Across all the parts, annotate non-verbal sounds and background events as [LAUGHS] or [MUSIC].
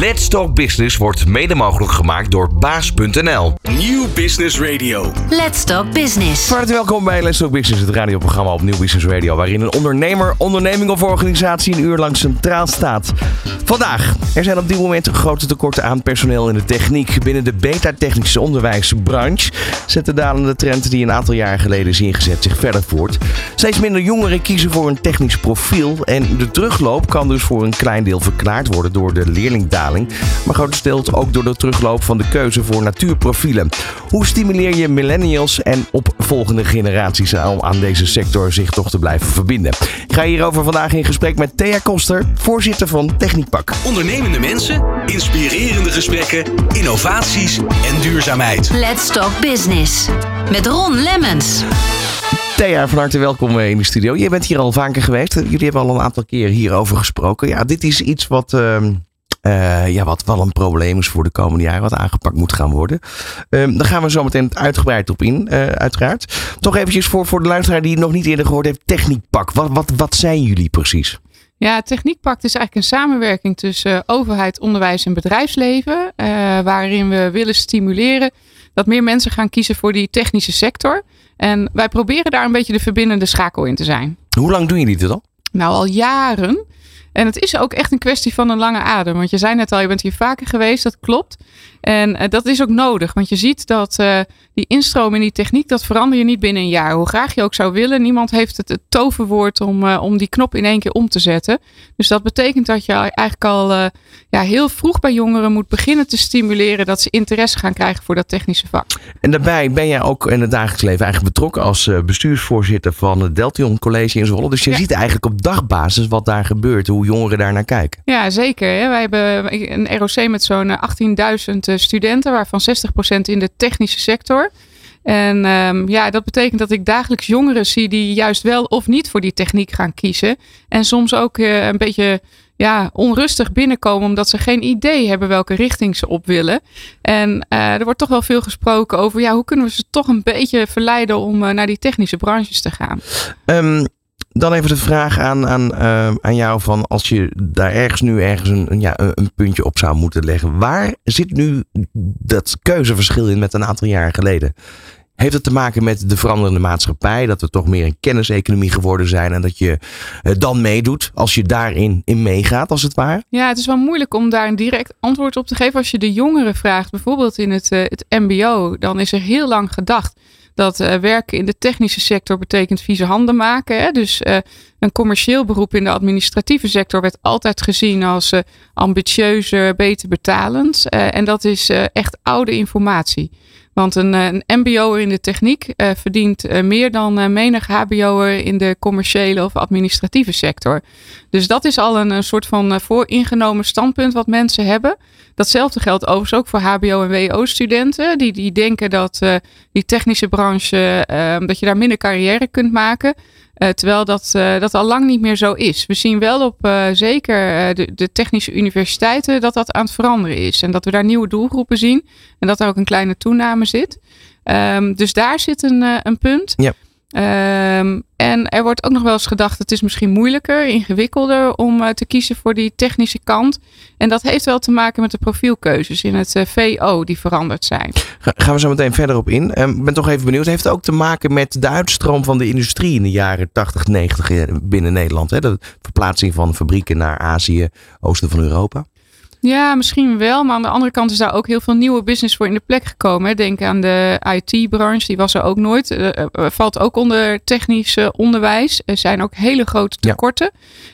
Let's Talk Business wordt mede mogelijk gemaakt door baas.nl. Nieuw Business Radio. Let's Talk Business. Van harte welkom bij Let's Talk Business, het radioprogramma op Nieuw Business Radio, waarin een ondernemer, onderneming of organisatie een uur lang centraal staat. Vandaag, er zijn op dit moment grote tekorten aan personeel in de techniek. Binnen de beta-technische onderwijsbranche zet de dalende trend die een aantal jaar geleden is ingezet zich verder voort. Steeds minder jongeren kiezen voor een technisch profiel en de terugloop kan dus voor een klein deel verklaard worden door de leerlingdaling, maar grotendeels ook door de terugloop van de keuze voor natuurprofielen. Hoe stimuleer je millennials en opvolgende generaties om aan deze sector zich toch te blijven verbinden? Ik ga hierover vandaag in gesprek met Thea Koster, voorzitter van Techniekpak. Ondernemende mensen, inspirerende gesprekken, innovaties en duurzaamheid. Let's Talk Business. Met Ron Lemmens. Thea, van harte welkom eh, in de studio. Je bent hier al vaker geweest. Jullie hebben al een aantal keer hierover gesproken. Ja, dit is iets wat, ehm, eh, ja, wat wel een probleem is voor de komende jaren, wat aangepakt moet gaan worden. Ehm, daar gaan we zo meteen uitgebreid op in, eh, uiteraard. Toch eventjes voor, voor de luisteraar die het nog niet eerder gehoord heeft, Techniekpak. Wat, wat, wat zijn jullie precies? Ja, Techniekpact is eigenlijk een samenwerking tussen overheid, onderwijs en bedrijfsleven. eh, waarin we willen stimuleren dat meer mensen gaan kiezen voor die technische sector. En wij proberen daar een beetje de verbindende schakel in te zijn. Hoe lang doen jullie dit al? Nou, al jaren. En het is ook echt een kwestie van een lange adem. Want je zei net al, je bent hier vaker geweest, dat klopt. En eh, dat is ook nodig, want je ziet dat eh, die instroom in die techniek, dat verander je niet binnen een jaar. Hoe graag je ook zou willen, niemand heeft het, toverwoord om, eh, om die knop in één keer om te zetten. Dus dat betekent dat je eigenlijk al ja, heel vroeg bij jongeren moet beginnen te stimuleren dat ze interesse gaan krijgen voor dat technische vak. En daarbij ben jij ook in het dagelijks leven eigenlijk betrokken als bestuursvoorzitter van het Deltion College in Zwolle. Dus je ziet eigenlijk op dagbasis wat daar gebeurt, hoe jongeren daar naar kijken. Ja, zeker. Hè? Wij hebben een ROC met zo'n 18.000 studenten, waarvan 60% in de technische sector. En ehm, ja, dat betekent dat ik dagelijks jongeren zie die juist wel of niet voor die techniek gaan kiezen. En soms ook eh, een beetje ja, onrustig binnenkomen omdat ze geen idee hebben welke richting ze op willen. En eh, er wordt toch wel veel gesproken over ja, hoe kunnen we ze toch een beetje verleiden om eh, naar die technische branches te gaan. Ehm, dan even de vraag aan, aan, ehm, aan jou van als je daar ergens nu ergens een, ja, een, puntje op zou moeten leggen. Waar zit nu dat keuzeverschil in met een aantal jaar geleden? Heeft het te maken met de veranderende maatschappij? Dat we toch meer een kenniseconomie geworden zijn en dat je eh, dan meedoet als je daarin in meegaat als het ware? Ja, het is wel moeilijk om daar een direct antwoord op te geven. Als je de jongeren vraagt, bijvoorbeeld in het, eh, het MBO, dan is er heel lang gedacht dat eh, werken in de technische sector betekent vieze handen maken. Hè? Dus eh, een commercieel beroep in de administratieve sector werd altijd gezien als eh, ambitieuzer, beter betalend. En dat is echt oude informatie. Want een, eh, een MBO'er in de techniek eh, verdient eh, meer dan eh, menig HBO'er in de commerciële of administratieve sector. Dus dat is al een, soort van eh, vooringenomen standpunt wat mensen hebben. Datzelfde geldt overigens ook voor HBO- en WO-studenten. Die, die denken dat eh, die technische branche, eh, dat je daar minder carrière kunt maken. Eh, terwijl dat, eh, dat al lang niet meer zo is. We zien wel op eh, zeker de, de technische universiteiten dat dat aan het veranderen is. En dat we daar nieuwe doelgroepen zien. En dat er ook een kleine toename zit. Ehm, dus daar zit een, een punt. Ja. Ehm, en er wordt ook nog wel eens gedacht, het is misschien moeilijker, ingewikkelder om eh, te kiezen voor die technische kant. En dat heeft wel te maken met de profielkeuzes in het eh, VO die veranderd zijn. Ga- Gaan we zo meteen verder op in. Ehm, Ik ben toch even benieuwd. Heeft het ook te maken met de uitstroom van de industrie in de jaren 80, 90 eh, binnen Nederland? Hè? De verplaatsing van fabrieken naar Azië, oosten van Europa. Ja, misschien wel. Maar aan de andere kant is daar ook heel veel nieuwe business voor in de plek gekomen. hè. Denk aan de IT-branche, die was er ook nooit. Eh, eh, valt ook onder technisch onderwijs. Er zijn ook hele grote Ja. tekorten.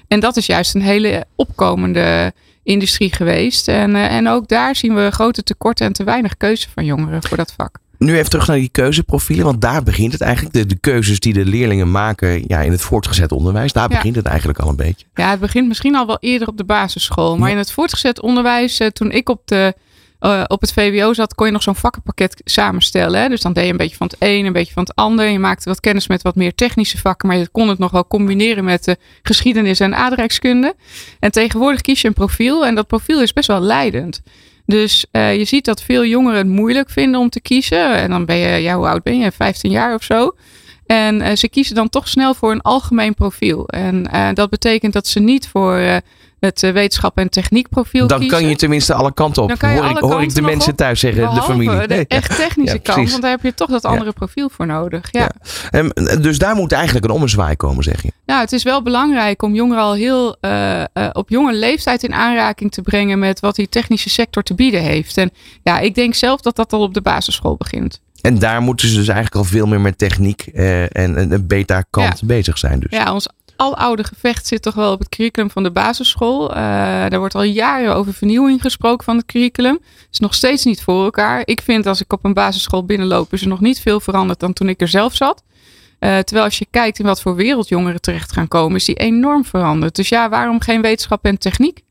En dat is juist een hele opkomende industrie geweest. En, eh, en ook daar zien we grote tekorten en te weinig keuze van jongeren voor dat vak. Nu even terug naar die keuzeprofielen, want daar begint het eigenlijk. De, de keuzes die de leerlingen maken ja, in het voortgezet onderwijs, daar Ja. begint het eigenlijk al een beetje. Ja, het begint misschien al wel eerder op de basisschool. Maar Ja. in het voortgezet onderwijs, eh, toen ik op, de, eh, op het VWO zat, kon je nog zo'n vakkenpakket samenstellen. Hè? Dus dan deed je een beetje van het een, een beetje van het ander. Je maakte wat kennis met wat meer technische vakken, maar je kon het nog wel combineren met geschiedenis en aardrijkskunde. En tegenwoordig kies je een profiel en dat profiel is best wel leidend. Dus eh, je ziet dat veel jongeren het moeilijk vinden om te kiezen. En dan ben je, ja, hoe oud ben je? 15 jaar of zo. En eh, ze kiezen dan toch snel voor een algemeen profiel. En eh, dat betekent dat ze niet voor het uh, wetenschap en techniek profiel Dan kiezen. kan je tenminste alle kanten op. Dan kan je hoor ik, hoor ik de mensen op, thuis zeggen, de familie. de echt technische Ja, kant, want daar heb je toch dat andere profiel voor nodig. Ja. Ja. Ehm, dus daar moet eigenlijk een ommezwaai komen, zeg je. Nou, het is wel belangrijk om jongeren al heel uh, uh, op jonge leeftijd in aanraking te brengen met wat die technische sector te bieden heeft. En ja, ik denk zelf dat dat al op de basisschool begint. En daar moeten ze dus eigenlijk al veel meer met techniek uh, en een beta-kant Ja. bezig zijn. Dus. Ja, ons aloude gevecht zit toch wel op het curriculum van de basisschool. Uh, daar wordt al jaren over vernieuwing gesproken van het curriculum. Is nog steeds niet voor elkaar. Ik vind als ik op een basisschool binnenloop, is er nog niet veel veranderd dan toen ik er zelf zat. Uh, terwijl als je kijkt in wat voor wereld jongeren terecht gaan komen, is die enorm veranderd. Dus ja, waarom geen wetenschap en techniek?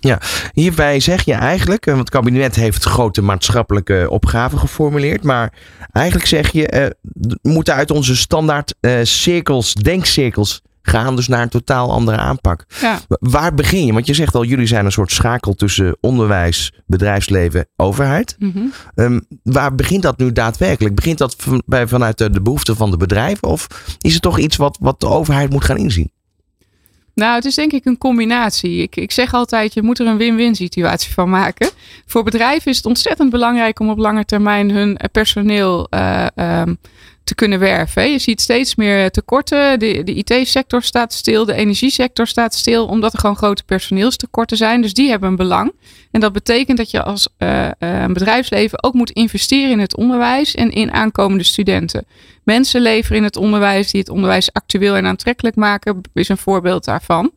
Ja, hierbij zeg je eigenlijk, want het kabinet heeft grote maatschappelijke opgaven geformuleerd, maar eigenlijk zeg je, we moeten uit onze standaard uh, cirkels, denkcirkels gaan, dus naar een totaal andere aanpak. Ja. Waar begin je? Want je zegt al, jullie zijn een soort schakel tussen onderwijs, bedrijfsleven, overheid. Mm -hmm. um, waar begint dat nu daadwerkelijk? Begint dat van, bij, vanuit de, de behoeften van de bedrijven of is het toch iets wat, wat de overheid moet gaan inzien? Nou, het is denk ik een combinatie. Ik, ik zeg altijd, je moet er een win-win situatie van maken. Voor bedrijven is het ontzettend belangrijk om op lange termijn hun personeel uh, um, te kunnen werven. Je ziet steeds meer tekorten. De, de IT-sector staat stil, de energiesector staat stil, omdat er gewoon grote personeelstekorten zijn. Dus die hebben een belang. En dat betekent dat je als uh, uh, bedrijfsleven ook moet investeren in het onderwijs en in aankomende studenten. Mensen leveren in het onderwijs die het onderwijs actueel en aantrekkelijk maken, is een voorbeeld daarvan.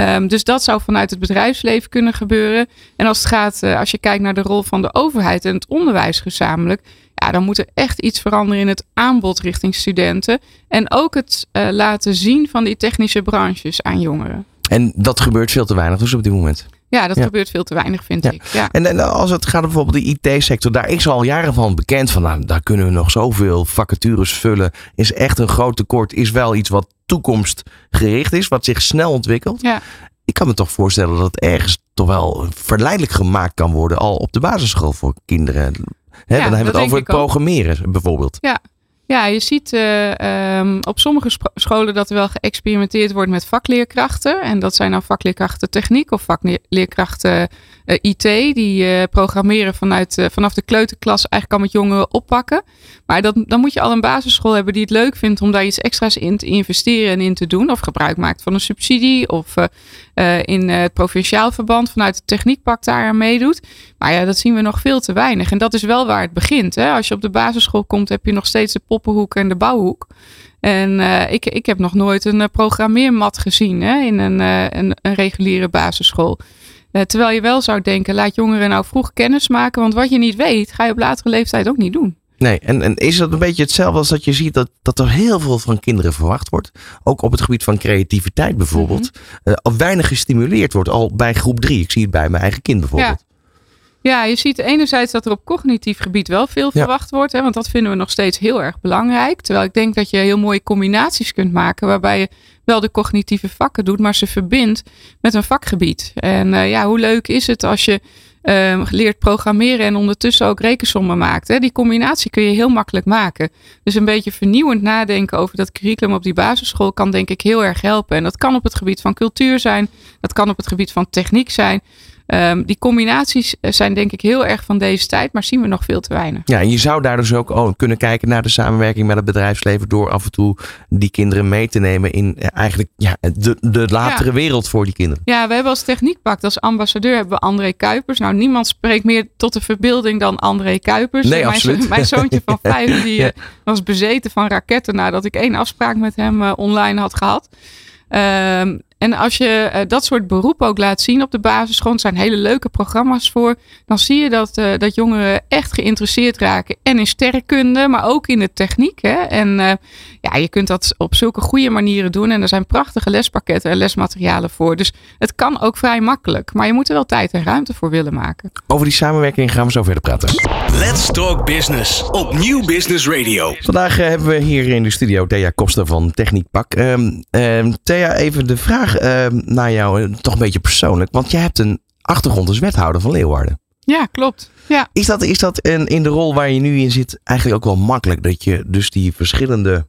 Um, dus dat zou vanuit het bedrijfsleven kunnen gebeuren. En als het gaat, uh, als je kijkt naar de rol van de overheid en het onderwijs gezamenlijk, ja, dan moet er echt iets veranderen in het aanbod richting studenten. En ook het uh, laten zien van die technische branches aan jongeren. En dat gebeurt veel te weinig dus op dit moment. Ja, dat ja. gebeurt veel te weinig, vind ja. ik. Ja. En, en, als het gaat om bijvoorbeeld de IT-sector, daar is al jaren van bekend van, nou, daar kunnen we nog zoveel vacatures vullen. Is echt een groot tekort, is wel iets wat toekomstgericht is, wat zich snel ontwikkelt. Ja. Ik kan me toch voorstellen dat het ergens toch wel verleidelijk gemaakt kan worden, al op de basisschool voor kinderen. He, Ja, dan hebben we het over het programmeren bijvoorbeeld. Ja. Ja, je ziet uh, um, op sommige scholen dat er wel geëxperimenteerd wordt met vakleerkrachten. En dat zijn dan vakleerkrachten techniek of vakleerkrachten uh, IT. Die uh, programmeren vanuit, vanaf de kleuterklas eigenlijk al met jongeren oppakken. Maar dat, dan moet je al een basisschool hebben die het leuk vindt om daar iets extra's in te investeren en in te doen. Of gebruik maakt van een subsidie. Of in het provinciaal verband vanuit het techniekpak daar aan meedoet. Maar ja, dat zien we nog veel te weinig. En dat is wel waar het begint. Hè? Als je op de basisschool komt, heb je nog steeds de poppenhoek en de bouwhoek. En uh, ik, ik heb nog nooit een uh, programmeermat gezien hè, in een, uh, een, een, reguliere basisschool. terwijl je wel zou denken, laat jongeren nou vroeg kennis maken. Want wat je niet weet, ga je op latere leeftijd ook niet doen. Nee, en, en is dat een beetje hetzelfde als dat je ziet dat, dat er heel veel van kinderen verwacht wordt? Ook op het gebied van creativiteit bijvoorbeeld. Mm -hmm. al weinig gestimuleerd wordt, al bij groep drie. Ik zie het bij mijn eigen kind bijvoorbeeld. Ja. Ja, je ziet enerzijds dat er op cognitief gebied wel veel Ja. verwacht wordt. Hè, want dat vinden we nog steeds heel erg belangrijk. Terwijl ik denk dat je heel mooie combinaties kunt maken. Waarbij je wel de cognitieve vakken doet, maar ze verbindt met een vakgebied. En uh, ja, hoe leuk is het als je uh, leert programmeren en ondertussen ook rekensommen maakt. Hè? Die combinatie kun je heel makkelijk maken. Dus een beetje vernieuwend nadenken over dat curriculum op die basisschool kan denk ik heel erg helpen. En dat kan op het gebied van cultuur zijn. Dat kan op het gebied van techniek zijn. Um, die combinaties zijn denk ik heel erg van deze tijd, maar zien we nog veel te weinig. Ja, en je zou daar dus ook oh, kunnen kijken naar de samenwerking met het bedrijfsleven door af en toe die kinderen mee te nemen in eh, eigenlijk ja, de, de latere ja. wereld voor die kinderen. Ja, we hebben als Techniekpact, als ambassadeur hebben we André Kuipers. Nou, niemand spreekt meer tot de verbeelding dan André Kuipers. Nee, mijn, absoluut. Mijn zoontje van [LAUGHS] vijf die Ja. uh, was bezeten van raketten nadat ik één afspraak met hem uh, online had gehad. Um, en als je uh, dat soort beroepen ook laat zien op de basisschool, er zijn hele leuke programma's voor, dan zie je dat, uh, dat jongeren echt geïnteresseerd raken. En in sterrenkunde, maar ook in de techniek. Hè? En uh, ja, je kunt dat op zulke goede manieren doen. En er zijn prachtige lespakketten en lesmaterialen voor. Dus het kan ook vrij makkelijk. Maar je moet er wel tijd en ruimte voor willen maken. Over die samenwerking gaan we zo verder praten. Let's Talk Business op Nieuw Business Radio. Vandaag uh, hebben we hier in de studio Thea Koster van Techniekpak. Um, um, Thea, even de vraag uh, naar jou, toch een beetje persoonlijk. Want jij hebt een achtergrond als wethouder van Leeuwarden. Ja, klopt. Ja. Is dat, is dat in, in de rol waar je nu in zit eigenlijk ook wel makkelijk? Dat je dus die verschillende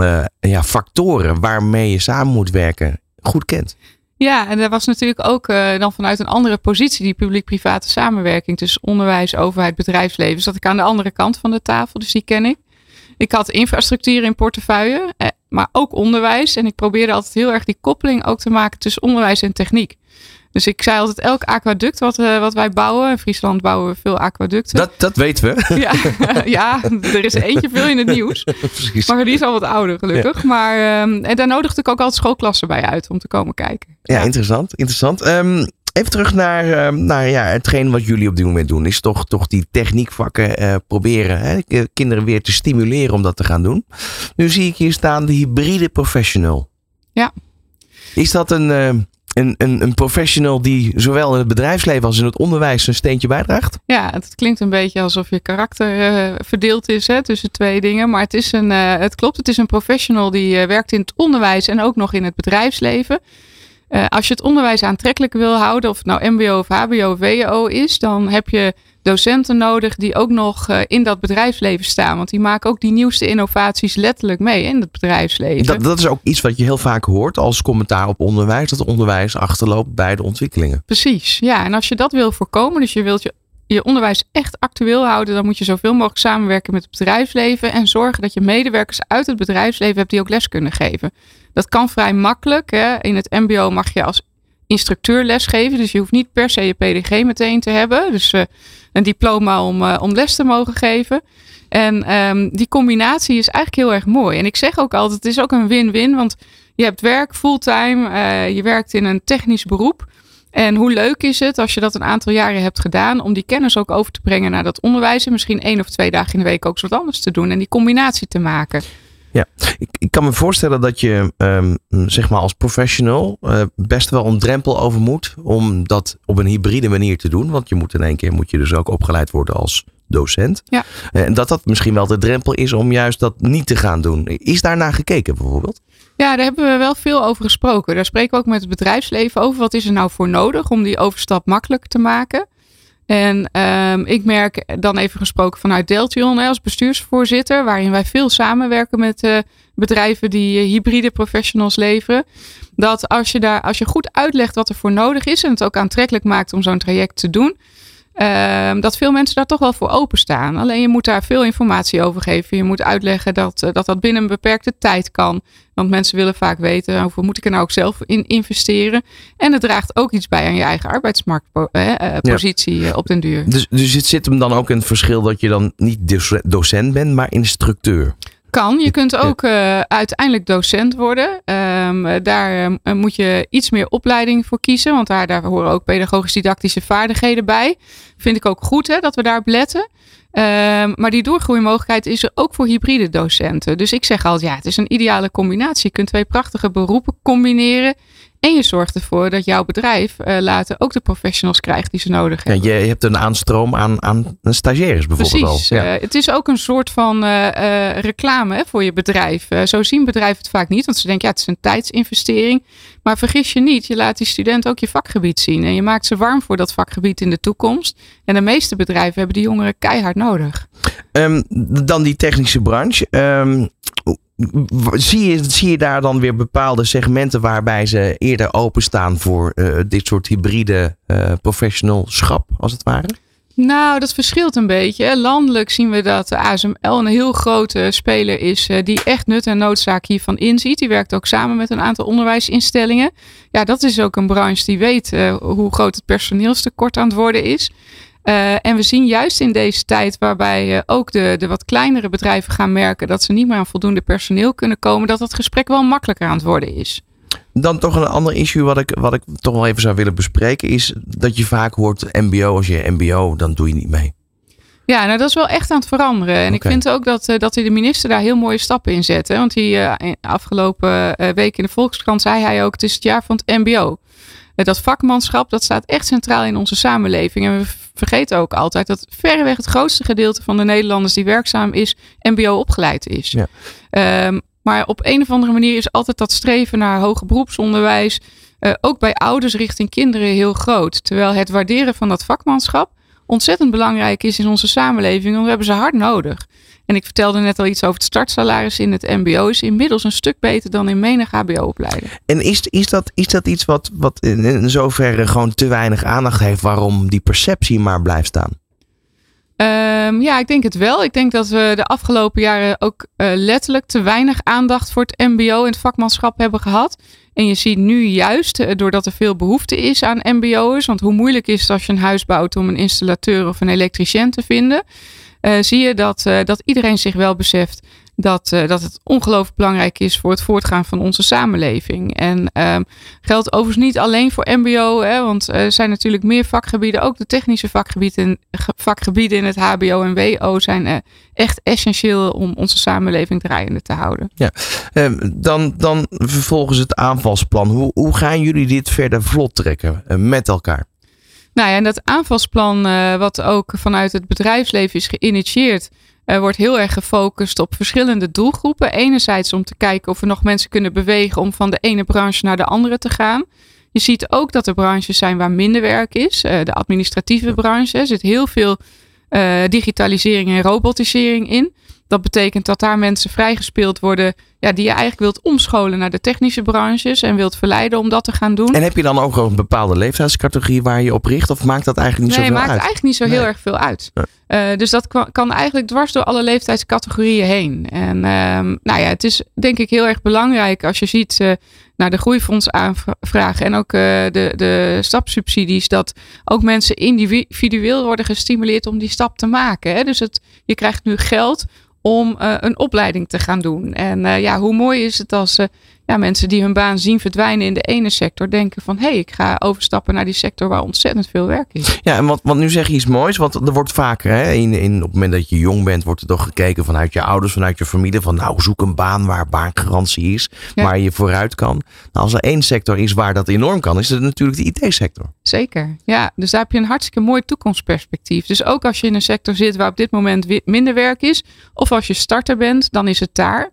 uh, ja, factoren waarmee je samen moet werken goed kent? Ja, en dat was natuurlijk ook uh, dan vanuit een andere positie die publiek-private samenwerking tussen onderwijs, overheid, bedrijfsleven. Zat ik aan de andere kant van de tafel, dus die ken ik. Ik had infrastructuur in portefeuille, eh, maar ook onderwijs. En ik probeerde altijd heel erg die koppeling ook te maken tussen onderwijs en techniek. Dus ik zei altijd, elk aquaduct wat, uh, wat wij bouwen, in Friesland bouwen we veel aquaducten. Dat, dat weten we. [LAUGHS] Ja, [LAUGHS] ja, er is eentje veel in het nieuws. [LAUGHS] Precies. Maar die is al wat ouder gelukkig. Ja. Maar um, en daar nodigde ik ook altijd schoolklassen bij uit om te komen kijken. Ja, ja. interessant. interessant. Um, even terug naar, um, naar ja, hetgeen wat jullie op dit moment doen. Is toch, toch die techniekvakken uh, proberen hè, kinderen weer te stimuleren om dat te gaan doen. Nu zie ik hier staan de hybride professional. Ja. Is dat een... Uh, een, een, een professional die zowel in het bedrijfsleven als in het onderwijs een steentje bijdraagt? Ja, het klinkt een beetje alsof je karakter uh, verdeeld is hè, tussen twee dingen. Maar het, is een, uh, het klopt, het is een professional die werkt in het onderwijs en ook nog in het bedrijfsleven. Als je het onderwijs aantrekkelijk wil houden, of het nou MBO of HBO of WO is, dan heb je docenten nodig die ook nog uh, in dat bedrijfsleven staan. Want die maken ook die nieuwste innovaties letterlijk mee in het bedrijfsleven. Dat, dat is ook iets wat je heel vaak hoort als commentaar op onderwijs. Dat onderwijs achterloopt bij de ontwikkelingen. Precies, ja. En als je dat wil voorkomen, dus je wilt je, je onderwijs echt actueel houden, dan moet je zoveel mogelijk samenwerken met het bedrijfsleven. En zorgen dat je medewerkers uit het bedrijfsleven hebt die ook les kunnen geven. Dat kan vrij makkelijk. Hè. In het MBO mag je als instructeur lesgeven. Dus je hoeft niet per se je PDG meteen te hebben. Dus uh, een diploma om, uh, om les te mogen geven. En um, die combinatie is eigenlijk heel erg mooi. En ik zeg ook altijd, het is ook een win-win. Want je hebt werk fulltime, uh, je werkt in een technisch beroep. En hoe leuk is het als je dat een aantal jaren hebt gedaan om die kennis ook over te brengen naar dat onderwijs. En misschien één of twee dagen in de week ook wat anders te doen en die combinatie te maken. Ja, ik, ik, kan me voorstellen dat je um, zeg maar als professional uh, best wel een drempel over moet om dat op een hybride manier te doen. Want je moet in één keer moet je dus ook opgeleid worden als docent. Ja. En dat dat misschien wel de drempel is om juist dat niet te gaan doen. Is daar naar gekeken bijvoorbeeld? Ja, daar hebben we wel veel over gesproken. Daar spreken we ook met het bedrijfsleven over. Wat is er nou voor nodig om die overstap makkelijk te maken? En um, ik merk dan even gesproken vanuit Deltion als bestuursvoorzitter, waarin wij veel samenwerken met uh, bedrijven die uh, hybride professionals leveren. Dat als je daar, als je goed uitlegt wat er voor nodig is en het ook aantrekkelijk maakt om zo'n traject te doen, um, dat veel mensen daar toch wel voor openstaan. Alleen je moet daar veel informatie over geven. Je moet uitleggen dat uh, dat, dat binnen een beperkte tijd kan. Want mensen willen vaak weten hoeveel moet ik er nou ook zelf in investeren. En het draagt ook iets bij aan je eigen arbeidsmarktpositie ja. op den duur. Dus, dus het zit hem dan ook in het verschil dat je dan niet docent bent, maar instructeur. Kan. Je kunt ook uh, uiteindelijk docent worden. Um, daar uh, moet je iets meer opleiding voor kiezen. Want daar, daar horen ook pedagogisch-didactische vaardigheden bij. Vind ik ook goed hè, dat we daarop letten. Um, maar die doorgroeimogelijkheid is er ook voor hybride docenten. Dus ik zeg altijd, ja, het is een ideale combinatie. Je kunt twee prachtige beroepen combineren. En je zorgt ervoor dat jouw bedrijf uh, later ook de professionals krijgt die ze nodig hebben. Ja, je hebt een aanstroom aan, aan stagiaires bijvoorbeeld Precies. al. Ja. Uh, het is ook een soort van uh, reclame hè, voor je bedrijf. zo zien bedrijven het vaak niet, want ze denken ja, het is een tijdsinvestering. Maar vergis je niet, je laat die student ook je vakgebied zien. En je maakt ze warm voor dat vakgebied in de toekomst. En de meeste bedrijven hebben die jongeren keihard nodig. Um, dan die technische branche. Um, zie je, zie je daar dan weer bepaalde segmenten waarbij ze eerder openstaan voor uh, dit soort hybride uh, professionalschap, als het ware? Nou, dat verschilt een beetje. Landelijk zien we dat de ASML een heel grote speler is uh, die echt nut en noodzaak hiervan inziet. Die werkt ook samen met een aantal onderwijsinstellingen. Ja, dat is ook een branche die weet hoe groot het personeelstekort aan het worden is. Uh, en we zien juist in deze tijd, waarbij uh, ook de, de wat kleinere bedrijven gaan merken dat ze niet meer aan voldoende personeel kunnen komen, dat het gesprek wel makkelijker aan het worden is. Dan toch een ander issue wat ik, wat ik toch wel even zou willen bespreken, is dat je vaak hoort MBO, als je MBO, dan doe je niet mee. Ja, nou dat is wel echt aan het veranderen. En okay. ik vind ook dat, uh, dat de minister daar heel mooie stappen in zet. Hè? Want die uh, afgelopen week in de Volkskrant zei hij ook, het is het jaar van het MBO. Dat vakmanschap, dat staat echt centraal in onze samenleving. En we vergeten ook altijd dat verreweg het grootste gedeelte van de Nederlanders die werkzaam is, MBO opgeleid is. Ja. Um, maar op een of andere manier is altijd dat streven naar hoger beroepsonderwijs, uh, ook bij ouders richting kinderen, heel groot. Terwijl het waarderen van dat vakmanschap ontzettend belangrijk is in onze samenleving, want we hebben ze hard nodig. En ik vertelde net al iets over het startsalaris in het MBO. Is inmiddels een stuk beter dan in menig HBO-opleiding. En is, is, dat, is dat iets wat, wat in, zoverre gewoon te weinig aandacht heeft waarom die perceptie maar blijft staan? Um, ja, ik denk het wel. Ik denk dat we de afgelopen jaren ook uh, letterlijk te weinig aandacht voor het MBO en het vakmanschap hebben gehad. En je ziet nu juist, uh, doordat er veel behoefte is aan MBO'ers, want hoe moeilijk is het als je een huis bouwt om een installateur of een elektricien te vinden, zie je dat, dat iedereen zich wel beseft dat, uh, dat het ongelooflijk belangrijk is voor het voortgaan van onze samenleving. En um, geldt overigens niet alleen voor MBO, hè, want er zijn natuurlijk meer vakgebieden. Ook de technische vakgebieden, vakgebieden in het HBO en WO zijn echt essentieel om onze samenleving draaiende te houden. Ja, um, dan, dan vervolgens het aanvalsplan. Hoe, hoe gaan jullie dit verder vlot trekken met elkaar? Nou ja, en dat aanvalsplan, wat ook vanuit het bedrijfsleven is geïnitieerd. Er wordt heel erg gefocust op verschillende doelgroepen. Enerzijds om te kijken of we nog mensen kunnen bewegen om van de ene branche naar de andere te gaan. Je ziet ook dat er branches zijn waar minder werk is. De administratieve branche. Er zit heel veel digitalisering en robotisering in. Dat betekent dat daar mensen vrijgespeeld worden ja, die je eigenlijk wilt omscholen naar de technische branches en wilt verleiden om dat te gaan doen. En heb je dan ook een bepaalde leeftijdscategorie waar je op richt of maakt dat eigenlijk niet nee, zoveel uit? Nee, maakt eigenlijk niet zo heel erg veel uit. Nee. Uh, dus dat kan, eigenlijk dwars door alle leeftijdscategorieën heen. En um, nou ja, het is denk ik heel erg belangrijk als je ziet uh, naar de groeifondsaanvragen en ook uh, de, de stapsubsidies, dat ook mensen individueel worden gestimuleerd om die stap te maken. Hè? Dus het, je krijgt nu geld om uh, een opleiding te gaan doen. En uh, ja, hoe mooi is het als uh, ja, mensen die hun baan zien verdwijnen in de ene sector denken van hé, hey, ik ga overstappen naar die sector waar ontzettend veel werk is. Ja, en wat, want nu zeg je iets moois, want er wordt vaker hè, in, in, op het moment dat je jong bent, wordt er toch gekeken vanuit je ouders, vanuit je familie, van nou zoek een baan waar baangarantie is, ja. waar je vooruit kan. Nou, als er één sector is waar dat enorm kan, is het natuurlijk de IT-sector. Zeker, ja. Dus daar heb je een hartstikke mooi toekomstperspectief. Dus ook als je in een sector zit waar op dit moment minder werk is, of als je starter bent, dan is het daar.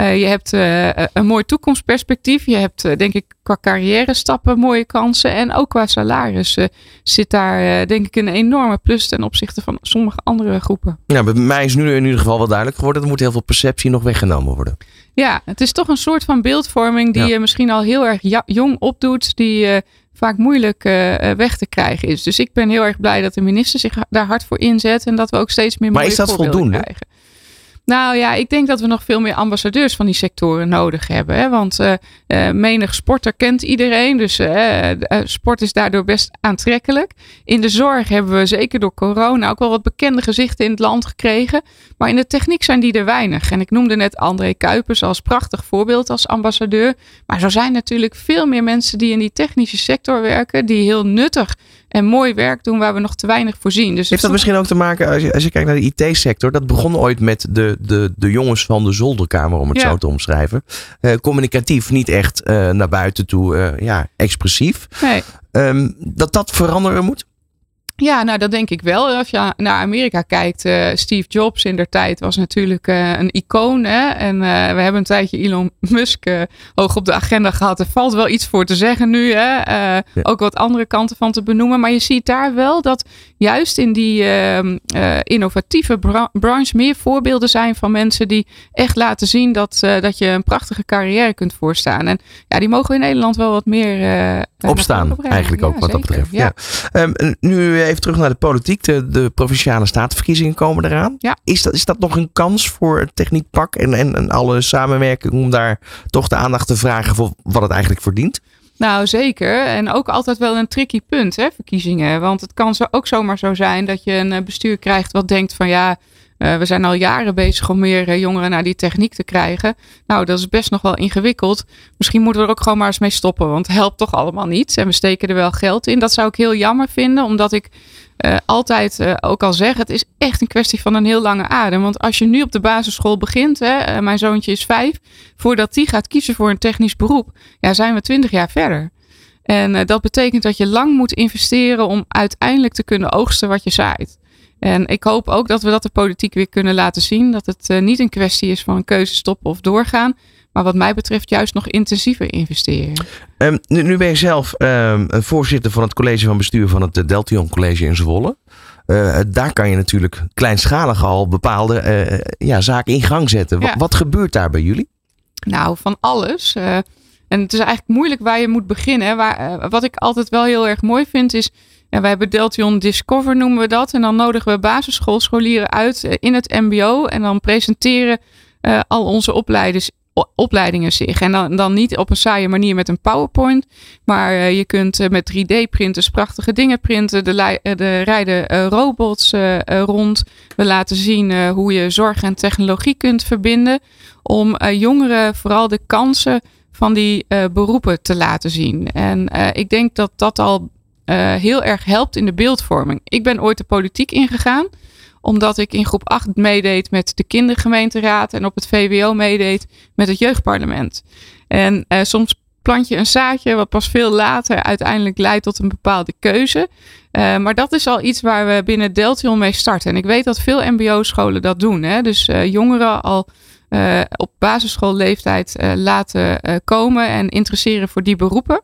Uh, je hebt uh, een mooi toekomstperspectief. Je hebt, uh, denk ik, qua carrière stappen mooie kansen. En ook qua salaris zit daar, denk ik, een enorme plus ten opzichte van sommige andere groepen. Ja, bij mij is nu in ieder geval wel duidelijk geworden. Er moet heel veel perceptie nog weggenomen worden. Ja, het is toch een soort van beeldvorming die ja. je misschien al heel erg jong opdoet. Die vaak moeilijk weg te krijgen is. Dus ik ben heel erg blij dat de minister zich daar hard voor inzet. En dat we ook steeds meer Maar is dat voldoende? krijgen. Nou ja, ik denk dat we nog veel meer ambassadeurs van die sectoren nodig hebben. Hè? Want uh, uh, menig sporter kent iedereen. Dus uh, sport is daardoor best aantrekkelijk. In de zorg hebben we zeker door corona ook wel wat bekende gezichten in het land gekregen. Maar in de techniek zijn die er weinig. En ik noemde net André Kuipers als prachtig voorbeeld als ambassadeur. Maar zo zijn natuurlijk veel meer mensen die in die technische sector werken. Die heel nuttig en mooi werk doen waar we nog te weinig voor zien. Dus Heeft dat misschien ook te maken, als je, als je kijkt naar de IT-sector, dat begon ooit met de, de, de jongens van de zolderkamer, om het ja. zo te omschrijven. Uh, communicatief, niet echt uh, naar buiten toe, uh, ja, expressief. Nee. Um, dat dat veranderen moet? Ja, nou dat denk ik wel. Als je naar Amerika kijkt, uh, Steve Jobs in der tijd was natuurlijk uh, een icoon. Hè? En uh, we hebben een tijdje Elon Musk hoog op de agenda gehad. Er valt wel iets voor te zeggen nu. Hè? Ja. Ook wat andere kanten van te benoemen. Maar je ziet daar wel dat juist in die ehm, innovatieve bra branche meer voorbeelden zijn van mensen die echt laten zien dat, dat je een prachtige carrière kunt voorstaan. En ja, die mogen we in Nederland wel wat meer opstaan. Eigenlijk ook ja, wat dat betreft. Ja. ja. Um, nu even terug naar de politiek. De, de provinciale statenverkiezingen komen eraan. Ja. Is, dat, is dat nog een kans voor het techniekpak en, en, en alle samenwerking om daar toch de aandacht te vragen voor wat het eigenlijk verdient? Nou, zeker. En ook altijd wel een tricky punt, hè, verkiezingen. Want het kan zo, ook zomaar zo zijn dat je een bestuur krijgt wat denkt van ja, uh, we zijn al jaren bezig om meer uh, jongeren naar die techniek te krijgen. Nou, dat is best nog wel ingewikkeld. Misschien moeten we er ook gewoon maar eens mee stoppen, want het helpt toch allemaal niet. En we steken er wel geld in. Dat zou ik heel jammer vinden, omdat ik uh, altijd ook al zeg, het is echt een kwestie van een heel lange adem. Want als je nu op de basisschool begint, hè, mijn zoontje is vijf, voordat die gaat kiezen voor een technisch beroep, ja, zijn we twintig jaar verder. En dat betekent dat je lang moet investeren om uiteindelijk te kunnen oogsten wat je zaait. En ik hoop ook dat we dat de politiek weer kunnen laten zien. Dat het uh, niet een kwestie is van een keuze stoppen of doorgaan. Maar wat mij betreft juist nog intensiever investeren. Um, nu, nu, ben je zelf um, voorzitter van het college van bestuur van het Deltion College in Zwolle. Uh, daar kan je natuurlijk kleinschalig al bepaalde uh, ja, zaken in gang zetten. Ja. Wat gebeurt daar bij jullie? Nou, van alles. En het is eigenlijk moeilijk waar je moet beginnen. Waar, wat ik altijd wel heel erg mooi vind is. Wij hebben Deltion Discover noemen we dat. En dan nodigen we basisschoolscholieren uit in het MBO. En dan presenteren al onze opleiders opleidingen zich. En dan, dan niet op een saaie manier met een PowerPoint. Maar uh, je kunt met 3D-printers prachtige dingen printen. De, de rijden robots rond. We laten zien hoe je zorg en technologie kunt verbinden. Om jongeren vooral de kansen van die beroepen te laten zien. En ik denk dat dat al heel erg helpt in de beeldvorming. Ik ben ooit de politiek ingegaan omdat ik in groep 8 meedeed met de kindergemeenteraad en op het VWO meedeed met het jeugdparlement. En uh, soms plant je een zaadje wat pas veel later uiteindelijk leidt tot een bepaalde keuze. Uh, maar dat is al iets waar we binnen Deltion mee starten. En ik weet dat veel mbo-scholen dat doen. Hè? Dus jongeren al op basisschoolleeftijd laten komen en interesseren voor die beroepen.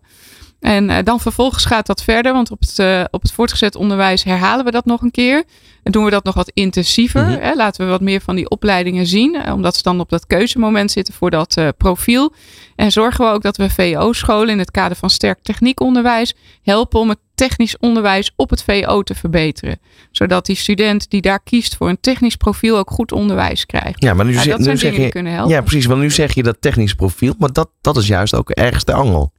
En uh, dan vervolgens gaat dat verder, want op het, uh, op het voortgezet onderwijs herhalen we dat nog een keer. En doen we dat nog wat intensiever. Mm-hmm. Hè? Laten we wat meer van die opleidingen zien, omdat ze dan op dat keuzemoment zitten voor dat uh, profiel. En zorgen we ook dat we VO-scholen in het kader van sterk techniekonderwijs helpen om het technisch onderwijs op het VO te verbeteren. Zodat die student die daar kiest voor een technisch profiel ook goed onderwijs krijgt. Ja, maar nu, zeg, dat zijn nu zeg dingen je, die kunnen helpen. Ja, precies. Want nu zeg je dat technisch profiel, maar dat, dat is juist ook ergens de angel.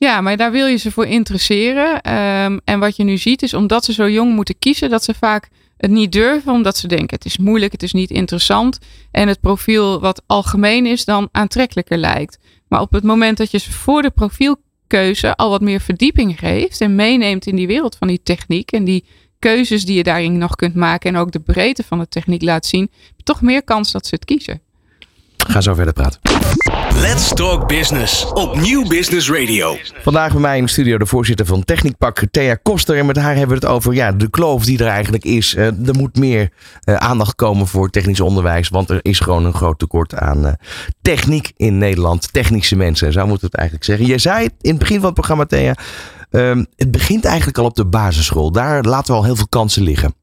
Ja, maar daar wil je ze voor interesseren. Um, en wat je nu ziet is omdat ze zo jong moeten kiezen, dat ze vaak het niet durven, omdat ze denken het is moeilijk, het is niet interessant. En het profiel wat algemeen is, dan aantrekkelijker lijkt. Maar op het moment dat je ze voor de profielkeuze al wat meer verdieping geeft en meeneemt in die wereld van die techniek en die keuzes die je daarin nog kunt maken en ook de breedte van de techniek laat zien, toch meer kans dat ze het kiezen. Ga zo verder praten. Let's Talk Business op Nieuw Business Radio. Vandaag bij mij in de studio de voorzitter van Techniekpak, Thea Koster. En met haar hebben we het over ja, de kloof die er eigenlijk is. Uh, er moet meer uh, aandacht komen voor technisch onderwijs. Want er is gewoon een groot tekort aan uh, techniek in Nederland. Technische mensen, zo moeten we het eigenlijk zeggen. Je zei het in het begin van het programma, Thea. Um, het begint eigenlijk al op de basisschool. Daar laten we al heel veel kansen liggen.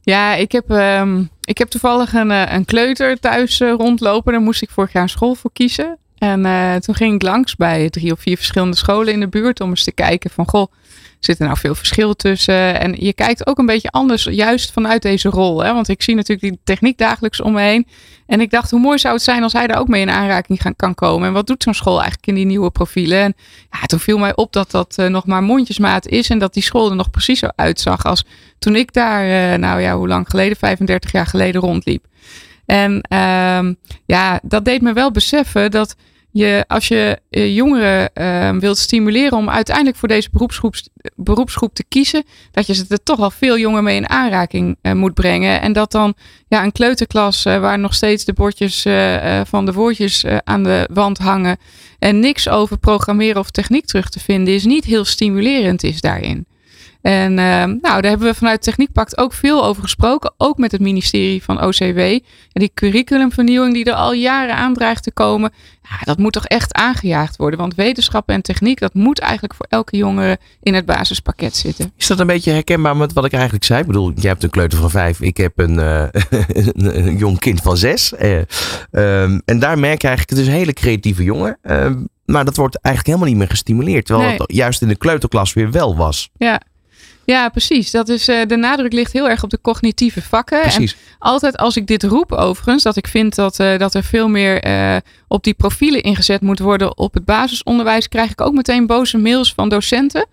Ja, ik heb, um, ik heb toevallig een, een kleuter thuis uh, rondlopen. Daar moest ik vorig jaar een school voor kiezen. En uh, toen ging ik langs bij drie of vier verschillende scholen in de buurt om eens te kijken van goh, zit er nou veel verschil tussen? En je kijkt ook een beetje anders, juist vanuit deze rol. Hè? Want ik zie natuurlijk die techniek dagelijks om me heen. En ik dacht, hoe mooi zou het zijn als hij daar ook mee in aanraking kan komen? En wat doet zo'n school eigenlijk in die nieuwe profielen? En ja, toen viel mij op dat dat uh, nog maar mondjesmaat is. En dat die school er nog precies zo uitzag als toen ik daar, uh, nou ja, hoe lang geleden? 35 jaar geleden rondliep. En um, ja, dat deed me wel beseffen dat je, als je uh, jongeren uh, wilt stimuleren om uiteindelijk voor deze beroepsgroep, beroepsgroep te kiezen, dat je ze er toch al veel jonger mee in aanraking uh, moet brengen. En dat dan ja, een kleuterklas waar nog steeds de bordjes van de woordjes aan de wand hangen en niks over programmeren of techniek terug te vinden is, niet heel stimulerend is daarin. En uh, nou, daar hebben we vanuit Techniekpact ook veel over gesproken. Ook met het ministerie van OCW. En die curriculumvernieuwing die er al jaren aan dreigt te komen. Ja, dat moet toch echt aangejaagd worden. Want wetenschap en techniek, dat moet eigenlijk voor elke jongere in het basispakket zitten. Is dat een beetje herkenbaar met wat ik eigenlijk zei? Ik bedoel, jij hebt een kleuter van vijf. Ik heb een, [LAUGHS] uh, een jong kind van zes. Uh, um, en daar merk je eigenlijk, het is een hele creatieve jongen. Uh, maar dat wordt eigenlijk helemaal niet meer gestimuleerd. Terwijl nee. het juist in de kleuterklas weer wel was. Ja, ja, precies. Dat is, uh, de nadruk ligt heel erg op de cognitieve vakken. Precies. En altijd als ik dit roep overigens, dat ik vind dat, uh, dat er veel meer uh, op die profielen ingezet moet worden op het basisonderwijs, krijg ik ook meteen boze mails van docenten.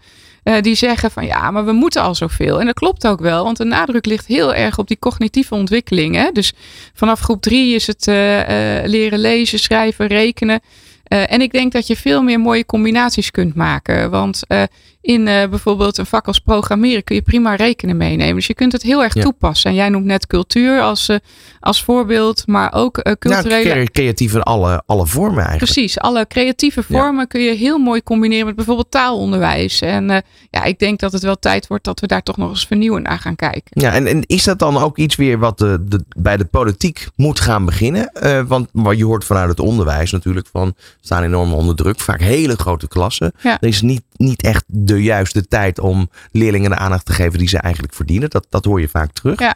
die zeggen van ja, maar we moeten al zoveel. En dat klopt ook wel, want de nadruk ligt heel erg op die cognitieve ontwikkelingen. Dus vanaf groep drie is het leren lezen, schrijven, rekenen. Uh, en ik denk dat je veel meer mooie combinaties kunt maken. Want uh, in uh, bijvoorbeeld een vak als programmeren kun je prima rekenen meenemen. Dus je kunt het heel erg ja. toepassen. En jij noemt net cultuur als, als voorbeeld, maar ook culturele... Ja, creatief in alle, alle vormen eigenlijk. Precies, alle creatieve vormen ja. kun je heel mooi combineren met bijvoorbeeld taalonderwijs. En ja, ik denk dat het wel tijd wordt dat we daar toch nog eens vernieuwend naar gaan kijken. Ja, en, en is dat dan ook iets weer wat de, de, bij de politiek moet gaan beginnen? want wat je hoort vanuit het onderwijs natuurlijk van staan enorm onder druk. Vaak hele grote klassen. Ja. Er is niet, niet echt de juiste tijd om leerlingen de aandacht te geven die ze eigenlijk verdienen. Dat, dat hoor je vaak terug. Ja.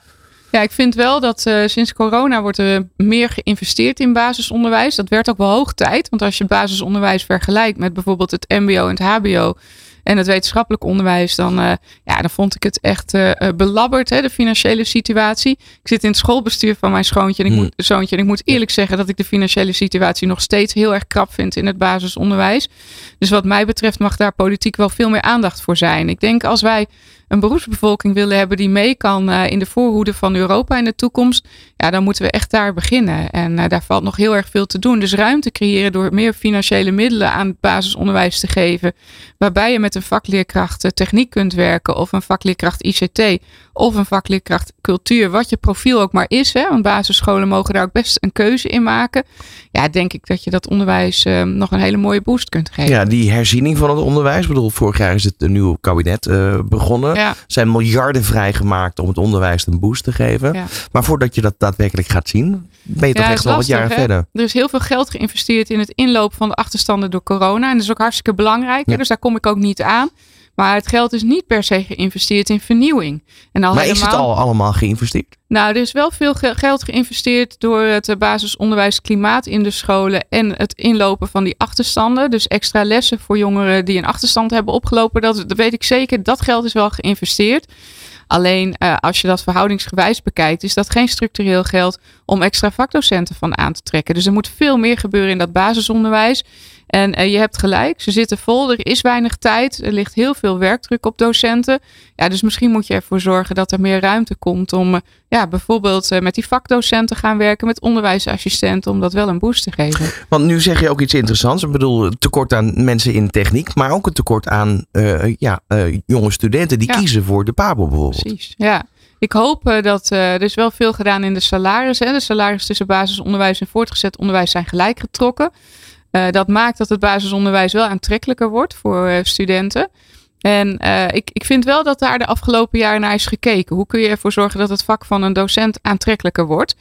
Ja, ik vind wel dat uh, sinds corona wordt er meer geïnvesteerd in basisonderwijs. Dat werd ook wel hoog tijd. Want als je basisonderwijs vergelijkt met bijvoorbeeld het MBO en het HBO en het wetenschappelijk onderwijs, dan, uh, ja, dan vond ik het echt uh, belabberd, hè, de financiële situatie. Ik zit in het schoolbestuur van mijn schoontje en, ik moet, zoontje en ik moet eerlijk zeggen dat ik de financiële situatie nog steeds heel erg krap vind in het basisonderwijs. Dus wat mij betreft mag daar politiek wel veel meer aandacht voor zijn. Ik denk als wij een beroepsbevolking willen hebben die mee kan uh, in de voorhoede van Europa in de toekomst, ja, dan moeten we echt daar beginnen. En uh, daar valt nog heel erg veel te doen. Dus ruimte creëren door meer financiële middelen aan het basisonderwijs te geven, waarbij je met een vakleerkracht uh, techniek kunt werken of een vakleerkracht ICT of een vakleerkracht cultuur, wat je profiel ook maar is. Hè, want basisscholen mogen daar ook best een keuze in maken. Ja, denk ik dat je dat onderwijs nog een hele mooie boost kunt geven. Ja, die herziening van het onderwijs. Ik bedoel, vorig jaar is het een nieuw kabinet begonnen. Ja. Zijn miljarden vrijgemaakt om het onderwijs een boost te geven. Ja. Maar voordat je dat daadwerkelijk gaat zien, ben je toch echt wel wat jaren hè? verder. Er is heel veel geld geïnvesteerd in het inlopen van de achterstanden door corona. En dat is ook hartstikke belangrijk. Dus daar kom ik ook niet aan. Maar het geld is niet per se geïnvesteerd in vernieuwing. En al Maar is het al allemaal geïnvesteerd? Nou, er is wel veel ge- geld geïnvesteerd door het basisonderwijs klimaat in de scholen en het inlopen van die achterstanden. Dus extra lessen voor jongeren die een achterstand hebben opgelopen. Dat, dat weet ik zeker. Dat geld is wel geïnvesteerd. Alleen eh, als je dat verhoudingsgewijs bekijkt, is dat geen structureel geld om extra vakdocenten van aan te trekken. Dus er moet veel meer gebeuren in dat basisonderwijs. En eh, je hebt gelijk, ze zitten vol, er is weinig tijd, er ligt heel veel werkdruk op docenten. Ja, dus misschien moet je ervoor zorgen dat er meer ruimte komt om eh, ja, bijvoorbeeld eh, met die vakdocenten gaan werken, met onderwijsassistenten, om dat wel een boost te geven. Want nu zeg je ook iets interessants. Ik bedoel, tekort aan mensen in techniek, maar ook een tekort aan ja, jonge studenten die Ja. kiezen voor de PABO bijvoorbeeld. Precies, ja. Ik hoop dat er is wel veel gedaan in de salarissen. De salarissen tussen basisonderwijs en voortgezet onderwijs zijn gelijk getrokken. Eh, dat maakt dat het basisonderwijs wel aantrekkelijker wordt voor eh, studenten. En eh, ik, ik vind wel dat daar de afgelopen jaren naar is gekeken. Hoe kun je ervoor zorgen dat het vak van een docent aantrekkelijker wordt?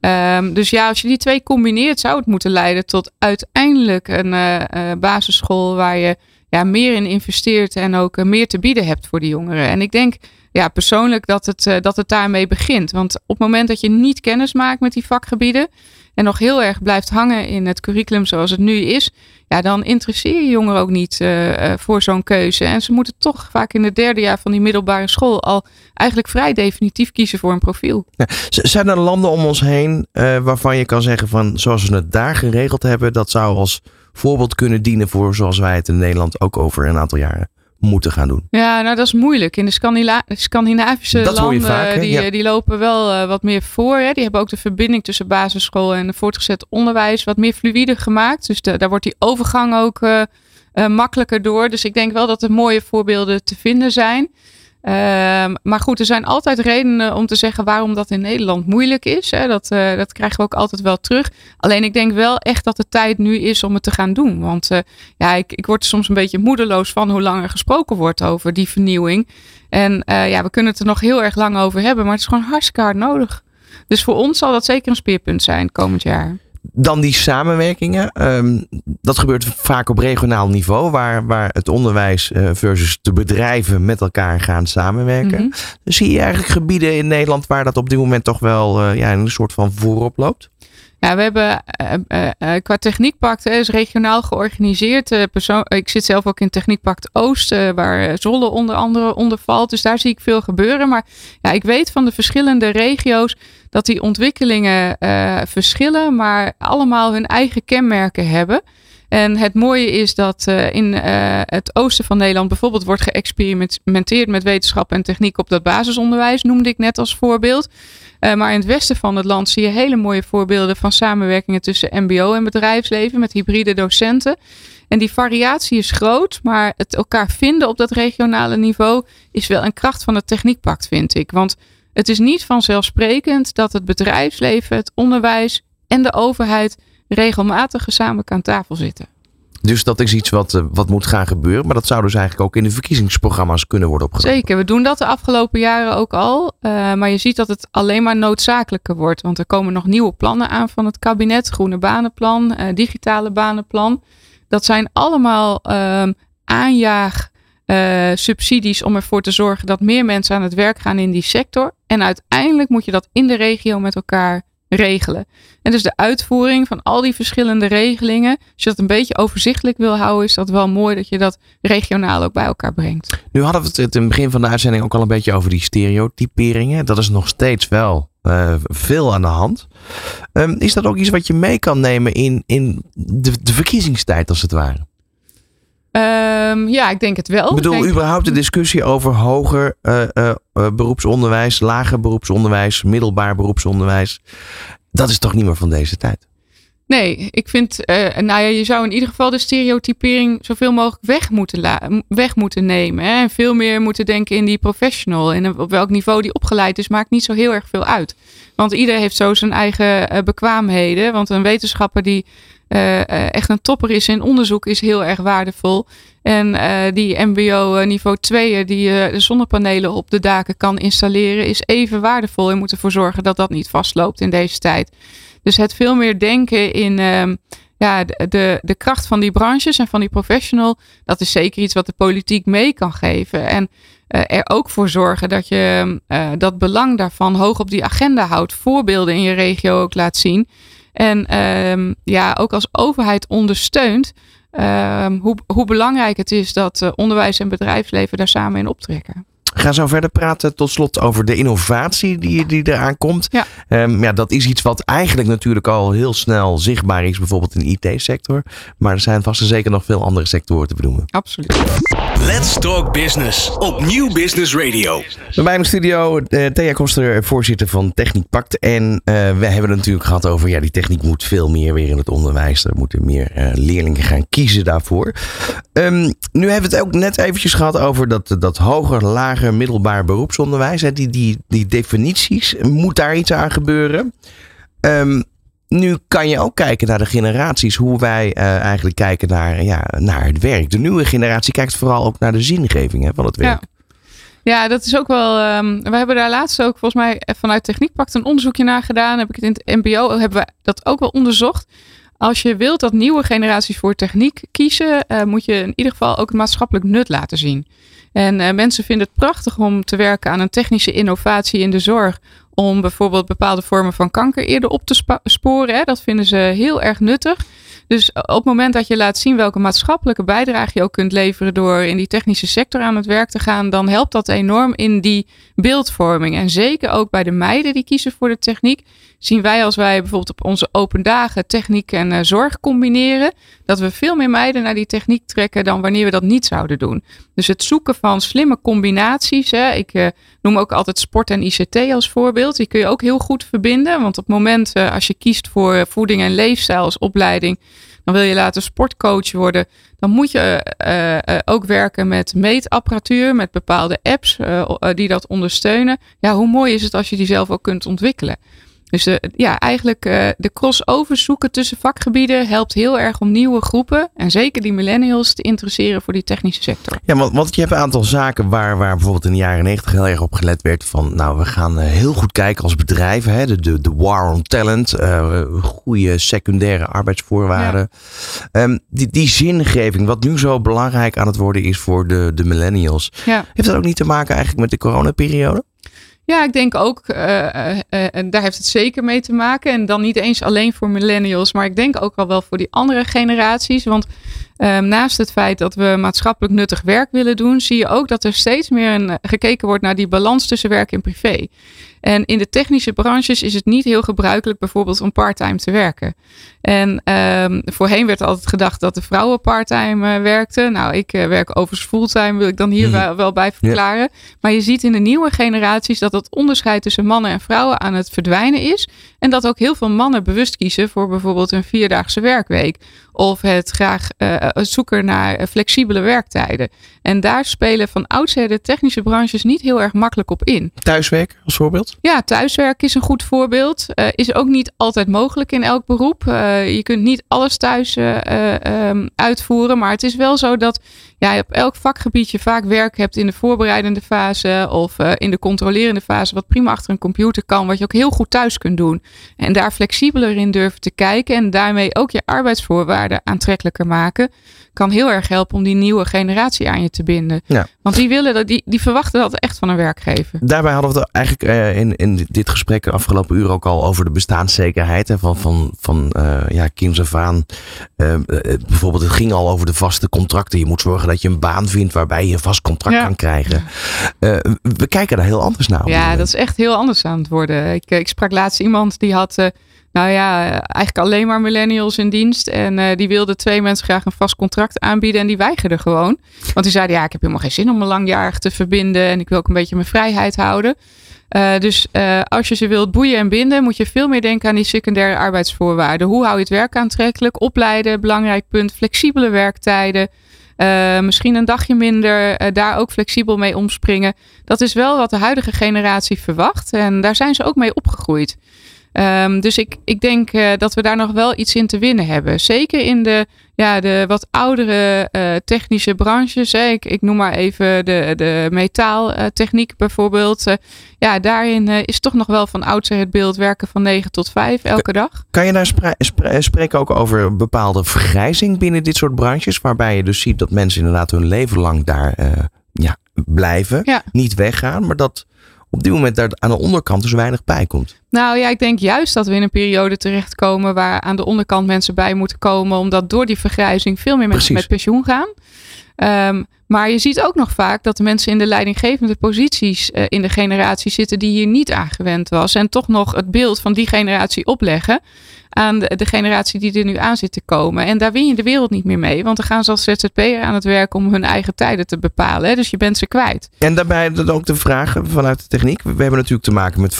Ehm, dus ja, als je die twee combineert, zou het moeten leiden tot uiteindelijk een basisschool waar je ja, meer in investeert en ook meer te bieden hebt voor die jongeren. En ik denk ja, persoonlijk dat het, eh, dat het daarmee begint. Want op het moment dat je niet kennis maakt met die vakgebieden en nog heel erg blijft hangen in het curriculum zoals het nu is, ja, dan interesseer je jongeren ook niet eh, eh, voor zo'n keuze. En ze moeten toch vaak in het derde jaar van die middelbare school al eigenlijk vrij definitief kiezen voor een profiel. Zijn er landen om ons heen waarvan je kan zeggen van zoals we het daar geregeld hebben, dat zou als voorbeeld kunnen dienen voor zoals wij het in Nederland ook over een aantal jaren moeten gaan doen? Ja, nou dat is moeilijk. In de Scandila- Scandinavische Dat landen, vaak, die, Ja. eh, die lopen wel eh, wat meer voor. Hè. Die hebben ook de verbinding tussen basisschool en voortgezet onderwijs wat meer fluïde gemaakt. Dus de- daar wordt die overgang ook eh, makkelijker door. Dus ik denk wel dat er mooie voorbeelden te vinden zijn. Ehm, maar goed, er zijn altijd redenen om te zeggen waarom dat in Nederland moeilijk is. Hè. Dat, eh, dat krijgen we ook altijd wel terug. Alleen ik denk wel echt dat de tijd nu is om het te gaan doen. Want eh, ja, ik, ik word er soms een beetje moedeloos van hoe lang er gesproken wordt over die vernieuwing. En eh, ja, we kunnen het er nog heel erg lang over hebben, maar het is gewoon hartstikke hard nodig. Dus voor ons zal dat zeker een speerpunt zijn komend jaar. Dan die samenwerkingen. ehm, dat gebeurt vaak op regionaal niveau, waar, waar het onderwijs eh, versus de bedrijven met elkaar gaan samenwerken. Mhm. Zie je eigenlijk gebieden in Nederland waar dat op dit moment toch wel eh, ja, een soort van voorop loopt? Ja, we hebben eh, qua Techniekpact hè, is regionaal georganiseerd. Persoon, ik zit zelf ook in Techniekpact Oost, waar Zolle onder andere onder valt. Dus daar zie ik veel gebeuren. Maar ja, ik weet van de verschillende regio's dat die ontwikkelingen eh, verschillen, maar allemaal hun eigen kenmerken hebben. En het mooie is dat eh, in eh, het oosten van Nederland bijvoorbeeld wordt geëxperimenteerd met wetenschap en techniek op dat basisonderwijs, noemde ik net als voorbeeld. Maar in het westen van het land zie je hele mooie voorbeelden van samenwerkingen tussen MBO en bedrijfsleven met hybride docenten. En die variatie is groot, maar het elkaar vinden op dat regionale niveau is wel een kracht van het techniekpact, vind ik. Want het is niet vanzelfsprekend dat het bedrijfsleven, het onderwijs en de overheid regelmatig gezamenlijk aan tafel zitten. Dus dat is iets wat, eh, wat moet gaan gebeuren. Maar dat zou dus eigenlijk ook in de verkiezingsprogramma's kunnen worden opgenomen. Zeker, we doen dat de afgelopen jaren ook al. eh, maar je ziet dat het alleen maar noodzakelijker wordt. Want er komen nog nieuwe plannen aan van het kabinet. Groene banenplan, eh, digitale banenplan. Dat zijn allemaal ehm, aanjaag uh, subsidies om ervoor te zorgen dat meer mensen aan het werk gaan in die sector. En uiteindelijk moet je dat in de regio met elkaar regelen. En dus de uitvoering van al die verschillende regelingen, als je dat een beetje overzichtelijk wil houden, is dat wel mooi dat je dat regionaal ook bij elkaar brengt. Nu hadden we het in het begin van de uitzending ook al een beetje over die stereotyperingen. Dat is nog steeds wel uh, veel aan de hand. Um, is dat ook iets wat je mee kan nemen in, in de verkiezingstijd, als het ware? Um, ja, ik denk het wel. Ik bedoel, denk... überhaupt de discussie over hoger uh, uh, beroepsonderwijs, lager beroepsonderwijs, middelbaar beroepsonderwijs. Dat is toch niet meer van deze tijd? Nee, ik vind, uh, nou ja, je zou in ieder geval de stereotypering zoveel mogelijk weg moeten, weg moeten nemen. Hè? En veel meer moeten denken in die professional. En op welk niveau die opgeleid is, maakt niet zo heel erg veel uit. Want ieder heeft zo zijn eigen bekwaamheden. Want een wetenschapper die echt een topper is in onderzoek is heel erg waardevol. En uh, die MBO niveau 2 die de zonnepanelen op de daken kan installeren is even waardevol. En moet ervoor zorgen dat dat niet vastloopt in deze tijd. Dus het veel meer denken in uh, ja, de, de kracht van die branches en van die professional. Dat is zeker iets wat de politiek mee kan geven. En er ook voor zorgen dat je dat belang daarvan hoog op die agenda houdt. Voorbeelden in je regio ook laat zien. En um, ja, ook als overheid ondersteunt um, hoe, hoe belangrijk het is dat uh, onderwijs en bedrijfsleven daar samen in optrekken. Gaan zo verder praten tot slot over de innovatie die, die eraan komt. Ja. Um, ja, dat is iets wat eigenlijk natuurlijk al heel snel zichtbaar is, bijvoorbeeld in de IT-sector. Maar er zijn vast en zeker nog veel andere sectoren te benoemen. Absoluut. Let's Talk Business op Nieuw Business Radio. Bij mij in de studio uh, Thea Koster, voorzitter van Techniek Pact. En uh, we hebben het natuurlijk gehad over, ja, die techniek moet veel meer weer in het onderwijs. Er moeten meer uh, leerlingen gaan kiezen daarvoor. Um, nu hebben we het ook net eventjes gehad over dat, dat hoger, lager, middelbaar beroepsonderwijs. Hè, die, die, die definities, moet daar iets aan gebeuren? Um, nu kan je ook kijken naar de generaties, hoe wij uh, eigenlijk kijken naar, ja, naar het werk. De nieuwe generatie kijkt vooral ook naar de zingeving hè, van het werk. Ja. Ja, dat is ook wel. Um, we hebben daar laatst ook volgens mij vanuit Techniekpact een onderzoekje naar gedaan. Heb ik het in het MBO hebben we dat ook wel onderzocht. Als je wilt dat nieuwe generaties voor techniek kiezen, uh, moet je in ieder geval ook het maatschappelijk nut laten zien. En uh, mensen vinden het prachtig om te werken aan een technische innovatie in de zorg. Om bijvoorbeeld bepaalde vormen van kanker eerder op te sporen. Hè. Dat vinden ze heel erg nuttig. Dus op het moment dat je laat zien welke maatschappelijke bijdrage je ook kunt leveren door in die technische sector aan het werk te gaan, dan helpt dat enorm in die beeldvorming. En zeker ook bij de meiden die kiezen voor de techniek, zien wij als wij bijvoorbeeld op onze open dagen techniek en uh, zorg combineren, dat we veel meer meiden naar die techniek trekken dan wanneer we dat niet zouden doen. Dus het zoeken van slimme combinaties. Hè, ik uh, noem ook altijd sport en ICT als voorbeeld. Die kun je ook heel goed verbinden. Want op het moment uh, als je kiest voor voeding en leefstijl als opleiding, dan wil je later sportcoach worden. Dan moet je ook werken met meetapparatuur, met bepaalde apps die dat ondersteunen. Ja, hoe mooi is het als je die zelf ook kunt ontwikkelen? Dus uh, ja, eigenlijk uh, de crossover zoeken tussen vakgebieden helpt heel erg om nieuwe groepen en zeker die millennials te interesseren voor die technische sector. Ja, want, want je hebt een aantal zaken waar, waar bijvoorbeeld in de jaren negentig heel erg op gelet werd van nou we gaan uh, heel goed kijken als bedrijf, hè, de, de, de war on talent, goede secundaire arbeidsvoorwaarden. Ja. Um, die, die zingeving, wat nu zo belangrijk aan het worden is voor de, de millennials. Ja. Heeft dat ook niet te maken eigenlijk met de coronaperiode? Ja, ik denk ook, uh, uh, en daar heeft het zeker mee te maken. En dan niet eens alleen voor millennials, maar ik denk ook al wel voor die andere generaties. Want um, naast het feit dat we maatschappelijk nuttig werk willen doen, zie je ook dat er steeds meer een, gekeken wordt naar die balans tussen werk en privé. En in de technische branches is het niet heel gebruikelijk bijvoorbeeld om parttime te werken. En um, voorheen werd altijd gedacht dat de vrouwen parttime uh, werkten. Nou, ik uh, werk overigens fulltime, wil ik dan hier mm. wel, wel, bij verklaren. Ja. Maar je ziet in de nieuwe generaties dat dat onderscheid tussen mannen en vrouwen aan het verdwijnen is. En dat ook heel veel mannen bewust kiezen voor bijvoorbeeld een vierdaagse werkweek. Of het graag uh, zoeken naar flexibele werktijden. En daar spelen van oudsher de technische branches niet heel erg makkelijk op in. Thuiswerk als voorbeeld? Ja, thuiswerk is een goed voorbeeld. Uh, is ook niet altijd mogelijk in elk beroep. Uh, je kunt niet alles thuis um, uitvoeren. Maar het is wel zo dat ja, je op elk vakgebied je vaak werk hebt in de voorbereidende fase of in de controlerende fase. Wat prima achter een computer kan. Wat je ook heel goed thuis kunt doen. En daar flexibeler in durven te kijken. En daarmee ook je arbeidsvoorwaarden aantrekkelijker maken. kan heel erg helpen om die nieuwe generatie aan je te binden. Ja. Want die willen dat, die, die verwachten dat echt van een werkgever. Daarbij hadden we het eigenlijk eh, in, in dit gesprek de afgelopen uur ook al over de bestaanszekerheid. Hè, van van, van eh, ja, kinds af aan. Eh, eh, bijvoorbeeld, het ging al over de vaste contracten. Je moet zorgen dat je een baan vindt waarbij je een vast contract Ja. kan krijgen. We kijken daar heel anders naar. Ja, dat is echt heel anders aan het worden. Ik, ik sprak laatst iemand die had, eh, nou ja, eigenlijk alleen maar millennials in dienst. En eh, die wilde twee mensen graag een vast contract aanbieden. En die weigerden gewoon. Want die zeiden, ja, ik heb helemaal geen zin om me langjarig te verbinden. En ik wil ook een beetje mijn vrijheid houden. Eh, dus als je ze wilt boeien en binden, moet je veel meer denken aan die secundaire arbeidsvoorwaarden. Hoe hou je het werk aantrekkelijk? Opleiden, belangrijk punt. Flexibele werktijden. Misschien een dagje minder, daar ook flexibel mee omspringen. Dat is wel wat de huidige generatie verwacht. En daar zijn ze ook mee opgegroeid. Ehm, dus ik, ik denk eh, dat we daar nog wel iets in te winnen hebben. Zeker in de, ja, de wat oudere eh, technische branches. Hè. Ik, ik noem maar even de, de metaaltechniek bijvoorbeeld. Eh, ja, daarin is toch nog wel van oudsher het beeld werken van 9 tot 5 elke dag. Kan je daar spra- spreken ook over bepaalde vergrijzing binnen dit soort branches? Waarbij je dus ziet dat mensen inderdaad hun leven lang daar ja, blijven. Ja. Niet weggaan. Maar dat op dit moment daar aan de onderkant dus weinig bij komt. Nou ja, ik denk juist dat we in een periode terechtkomen waar aan de onderkant mensen bij moeten komen, omdat door die vergrijzing veel meer mensen Precies. met pensioen gaan. Ehm, maar je ziet ook nog vaak dat de mensen in de leidinggevende posities eh, in de generatie zitten die hier niet aan gewend was. En toch nog het beeld van die generatie opleggen aan de, de generatie die er nu aan zit te komen. En daar win je de wereld niet meer mee. Want dan gaan ze als ZZP'er aan het werk om hun eigen tijden te bepalen. Hè? Dus je bent ze kwijt. En daarbij dan ook de vraag vanuit de techniek. We hebben natuurlijk te maken met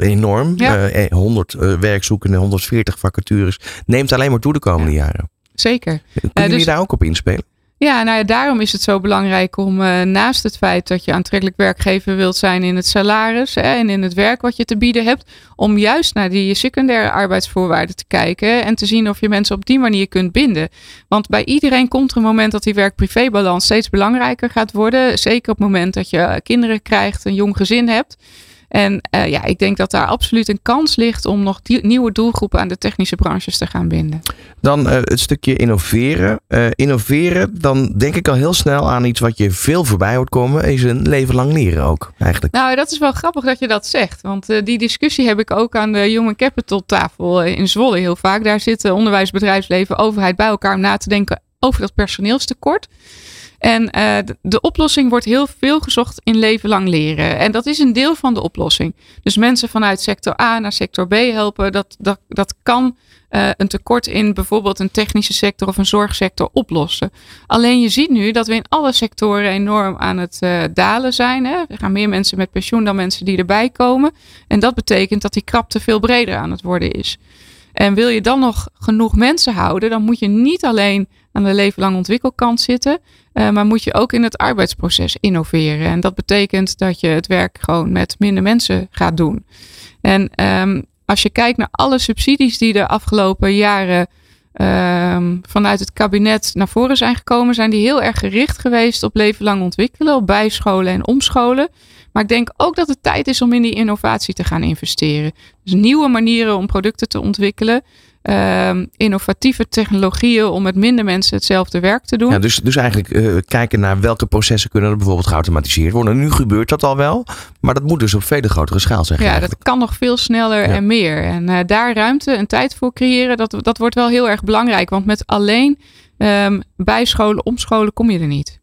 Enorm. Ja. Eh, 100 eh, werkzoekenden, 140 vacatures. Neemt alleen maar toe de komende jaren. Zeker. Kunnen jullie dus- daar ook op inspelen? Ja, nou ja, daarom is het zo belangrijk om eh, naast het feit dat je aantrekkelijk werkgever wilt zijn in het salaris hè, en in het werk wat je te bieden hebt, om juist naar die secundaire arbeidsvoorwaarden te kijken en te zien of je mensen op die manier kunt binden. Want bij iedereen komt er een moment dat die werk-privébalans steeds belangrijker gaat worden. Zeker op het moment dat je eh, kinderen krijgt, een jong gezin hebt. En eh, ja, ik denk dat daar absoluut een kans ligt om nog die, nieuwe doelgroepen aan de technische branches te gaan binden. Dan eh, het stukje innoveren. Eh, innoveren, dan denk ik al heel snel aan iets wat je veel voorbij hoort komen. Is een leven lang leren ook, eigenlijk. Nou, dat is wel grappig dat je dat zegt. Want die discussie heb ik ook aan de Human Capital tafel in Zwolle heel vaak. Daar zitten onderwijs, bedrijfsleven, overheid bij elkaar om na te denken over dat personeelstekort. En eh, de- oplossing wordt heel veel gezocht in leven lang leren. En dat is een deel van de oplossing. Dus mensen vanuit sector A naar sector B helpen, dat, dat, dat kan eh, een tekort in bijvoorbeeld een technische sector of een zorgsector oplossen. Alleen je ziet nu dat we in alle sectoren enorm aan het eh, dalen zijn. Hè? Er gaan meer mensen met pensioen dan mensen die erbij komen. En dat betekent dat die krapte veel breder aan het worden is. En wil je dan nog genoeg mensen houden, dan moet je niet alleen aan de leven lang ontwikkelkant zitten, eh, maar moet je ook in het arbeidsproces innoveren. En dat betekent dat je het werk gewoon met minder mensen gaat doen. En ehm, als je kijkt naar alle subsidies die de afgelopen jaren ehm, vanuit het kabinet naar voren zijn gekomen, zijn die heel erg gericht geweest op leven lang ontwikkelen, op bijscholen en omscholen. Maar ik denk ook dat het tijd is om in die innovatie te gaan investeren. Dus nieuwe manieren om producten te ontwikkelen. Ehm, innovatieve technologieën om met minder mensen hetzelfde werk te doen. Ja, dus, dus eigenlijk eh, kijken naar welke processen kunnen er bijvoorbeeld geautomatiseerd worden. Nu gebeurt dat al wel, maar dat moet dus op veel grotere schaal zijn. Ja, dat kan nog veel sneller Ja. en meer. En eh, daar ruimte en tijd voor creëren, dat, dat wordt wel heel erg belangrijk. Want met alleen ehm bijscholen, omscholen kom je er niet.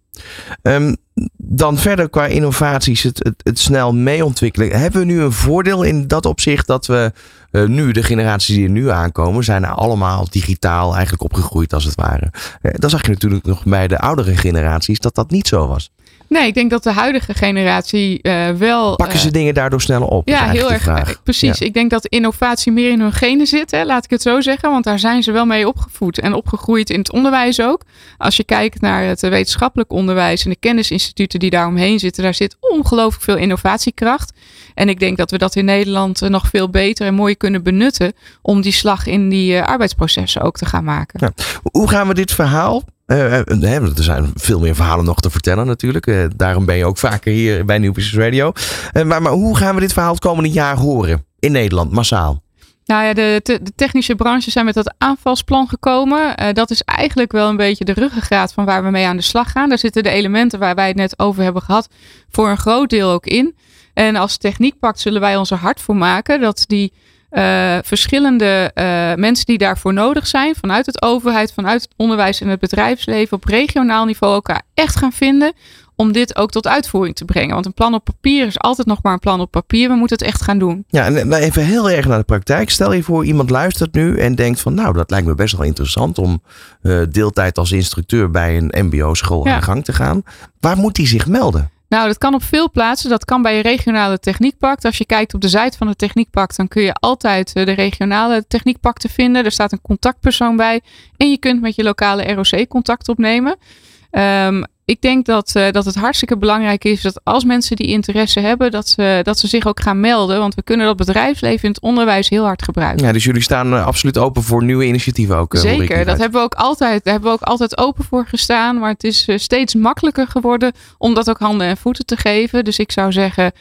Ehm, dan verder qua innovaties, het, het, snel mee ontwikkelen. Hebben we nu een voordeel in dat opzicht dat we eh, nu, de generaties die er nu aankomen, zijn allemaal digitaal eigenlijk opgegroeid als het ware. Eh, dan zag je natuurlijk nog bij de oudere generaties dat dat niet zo was. Nee, ik denk dat de huidige generatie eh, wel. Pakken eh, ze dingen daardoor sneller op? Ja, heel erg. vraag. eh, Precies. Ja. Ik denk dat innovatie meer in hun genen zit, hè, laat ik het zo zeggen. Want daar zijn ze wel mee opgevoed en opgegroeid in het onderwijs ook. Als je kijkt naar het eh, wetenschappelijk onderwijs en de kennisinstituten die daaromheen zitten, daar zit ongelooflijk veel innovatiekracht. En ik denk dat we dat in Nederland eh, nog veel beter en mooier kunnen benutten om die slag in die eh, arbeidsprocessen ook te gaan maken. Ja. Hoe gaan we dit verhaal? Eh, eh, want er zijn veel meer verhalen nog te vertellen natuurlijk. Eh, daarom ben je ook vaker hier bij Nieuw Business Radio. Eh, maar, maar hoe gaan we dit verhaal het komende jaar horen? In Nederland, massaal. Nou ja, de, de technische branches zijn met dat aanvalsplan gekomen. Eh, dat is eigenlijk wel een beetje de ruggengraat van waar we mee aan de slag gaan. Daar zitten de elementen waar wij het net over hebben gehad voor een groot deel ook in. En als techniekpact zullen wij ons er hard voor maken dat die eh, verschillende eh, mensen die daarvoor nodig zijn, vanuit het overheid, vanuit het onderwijs en het bedrijfsleven op regionaal niveau elkaar echt gaan vinden om dit ook tot uitvoering te brengen. Want een plan op papier is altijd nog maar een plan op papier. We moeten het echt gaan doen. Ja, en even heel erg naar de praktijk. Stel je voor, iemand luistert nu en denkt van, nou, dat lijkt me best wel interessant om eh, deeltijd als instructeur bij een MBO-school Ja. aan de gang te gaan. Waar moet hij zich melden? Nou, dat kan op veel plaatsen. Dat kan bij je regionale techniekpact. Als je kijkt op de site van het techniekpact, dan kun je altijd eh, de regionale techniekpakten vinden. Er staat een contactpersoon bij. En je kunt met je lokale ROC contact opnemen. Ehm, ik denk dat, eh, dat het hartstikke belangrijk is dat als mensen die interesse hebben, dat ze, dat ze zich ook gaan melden. Want we kunnen dat bedrijfsleven in het onderwijs heel hard gebruiken. Ja, dus jullie staan eh, absoluut open voor nieuwe initiatieven ook. eh, Zeker, dat hebben we ook altijd, daar hebben we ook altijd open voor gestaan. Maar het is steeds makkelijker geworden om dat ook handen en voeten te geven. Dus ik zou zeggen,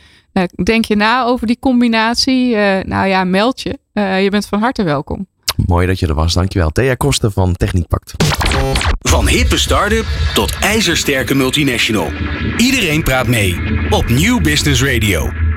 denk je na over die combinatie? Nou ja, meld je. Je bent van harte welkom. Mooi dat je er was. Dankjewel. Thea Kosten van Techniekpact. Van hippe start-up tot ijzersterke multinational. Iedereen praat mee op Nieuw Business Radio.